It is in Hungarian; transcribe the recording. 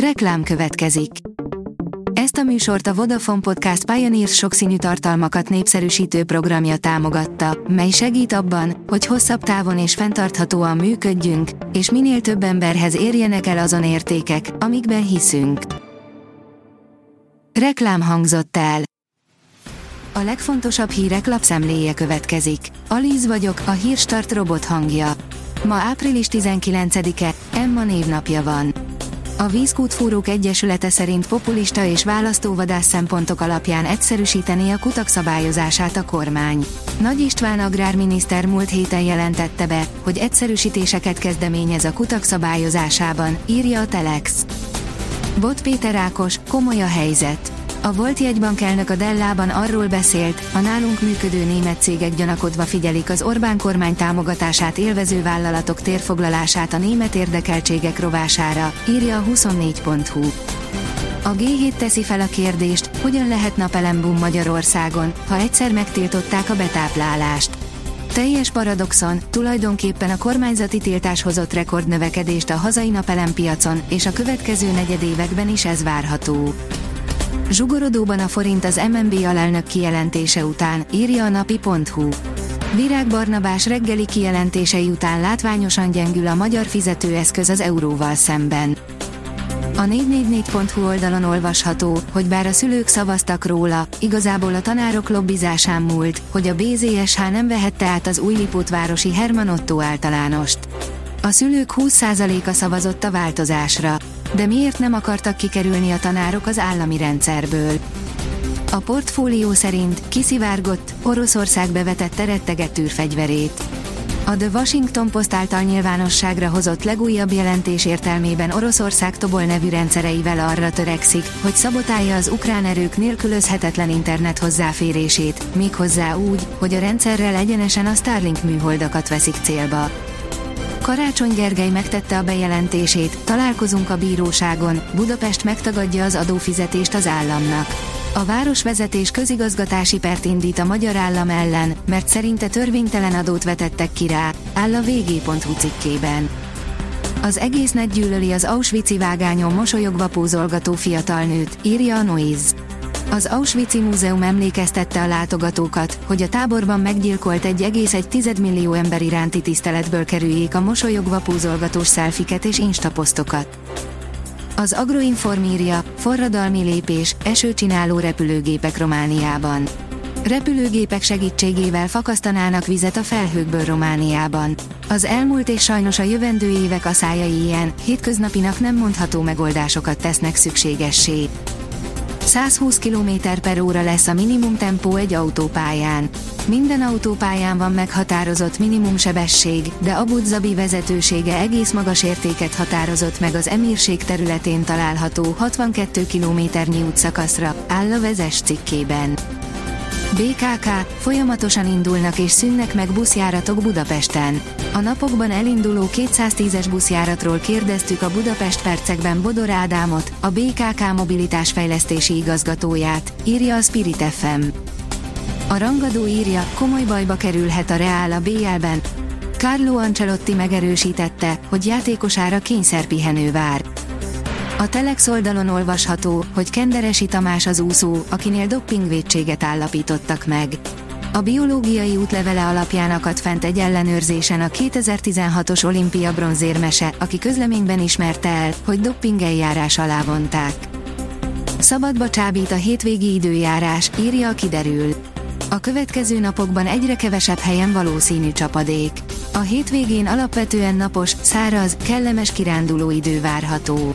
Reklám következik. Ezt a műsort a Vodafone Podcast Pioneers sokszínű tartalmakat népszerűsítő programja támogatta, mely segít abban, hogy hosszabb távon és fenntarthatóan működjünk, és minél több emberhez érjenek el azon értékek, amikben hiszünk. Reklám hangzott el. A legfontosabb hírek lapszemléje következik. Alíz vagyok, a hírstart robot hangja. Ma április 19-e, Emma névnapja van. A Vízkútfúrók Egyesülete szerint populista és választóvadász szempontok alapján egyszerűsítené a kutak szabályozását a kormány. Nagy István agrárminiszter múlt héten jelentette be, hogy egyszerűsítéseket kezdeményez a kutak szabályozásában, írja a Telex. Bot Péter Ákos, komoly a helyzet. A volt jegybank elnök a Dellában arról beszélt, a nálunk működő német cégek gyanakodva figyelik az Orbán kormány támogatását élvező vállalatok térfoglalását a német érdekeltségek rovására, írja a 24.hu. A G7 teszi fel a kérdést, hogyan lehet napelembum Magyarországon, ha egyszer megtiltották a betáplálást. Teljes paradoxon, tulajdonképpen a kormányzati tiltás hozott rekordnövekedést a hazai napelempiacon, és a következő negyedévekben is ez várható. Zsugorodóban a forint az MNB alelnök kijelentése után, írja a napi.hu. Virág Barnabás reggeli kijelentései után látványosan gyengül a magyar fizetőeszköz az euróval szemben. A 444.hu oldalon olvasható, hogy bár a szülők szavaztak róla, igazából a tanárok lobbizásán múlt, hogy a BZSH nem vehette át az újlipótvárosi Herman Otto általánost. A szülők 20%-a szavazott a változásra. De miért nem akartak kikerülni a tanárok az állami rendszerből? A portfólió szerint kiszivárgott, Oroszország bevetette retteget űrfegyverét. A The Washington Post által nyilvánosságra hozott legújabb jelentés értelmében Oroszország Tobol nevű rendszereivel arra törekszik, hogy szabotálja az ukrán erők nélkülözhetetlen internet hozzáférését, méghozzá úgy, hogy a rendszerrel egyenesen a Starlink műholdakat veszik célba. Karácsony Gergely megtette a bejelentését, találkozunk a bíróságon, Budapest megtagadja az adófizetést az államnak. A városvezetés közigazgatási pert indít a magyar állam ellen, mert szerinte törvénytelen adót vetettek ki rá, áll a vg.hu cikkében. Az egész net gyűlöli az Auschwitz-i vágányon mosolyogva pózolgató fiatal nőt, írja a Noise. Az Auschwitz-i Múzeum emlékeztette a látogatókat, hogy a táborban meggyilkolt egy tizedmillió ember iránti tiszteletből kerüljék a mosolyogva púzolgatós szelfiket és instaposztokat. Az Agroinform írja, forradalmi lépés, esőcsináló repülőgépek Romániában. Repülőgépek segítségével fakasztanának vizet a felhőkből Romániában. Az elmúlt és sajnos a jövendő évek aszályai ilyen, hétköznapinak nem mondható megoldásokat tesznek szükségessé. 120 km per óra lesz a minimum tempó egy autópályán. Minden autópályán van meghatározott minimum sebesség, de Abu Dhabi vezetősége egész magas értéket határozott meg az emírség területén található 62 km-nyi útszakaszra, áll a vezes cikkében. BKK, folyamatosan indulnak és szűnnek meg buszjáratok Budapesten. A napokban elinduló 210-es buszjáratról kérdeztük a Budapest percekben Bodor Ádámot, a BKK mobilitás fejlesztési igazgatóját, írja a Spirit FM. A rangadó írja, komoly bajba kerülhet a Reál a BL-ben. Carlo Ancelotti megerősítette, hogy játékosára kényszerpihenő vár. A Telex oldalon olvasható, hogy Kenderesi Tamás az úszó, akinél doppingvédséget állapítottak meg. A biológiai útlevele alapján akadt fent egy ellenőrzésen a 2016-os olimpia bronzérmese, aki közleményben ismerte el, hogy doppingeljárás alá vonták. Szabadba csábít a hétvégi időjárás, írja a kiderül. A következő napokban egyre kevesebb helyen valószínű csapadék. A hétvégén alapvetően napos, száraz, kellemes kiránduló idő várható.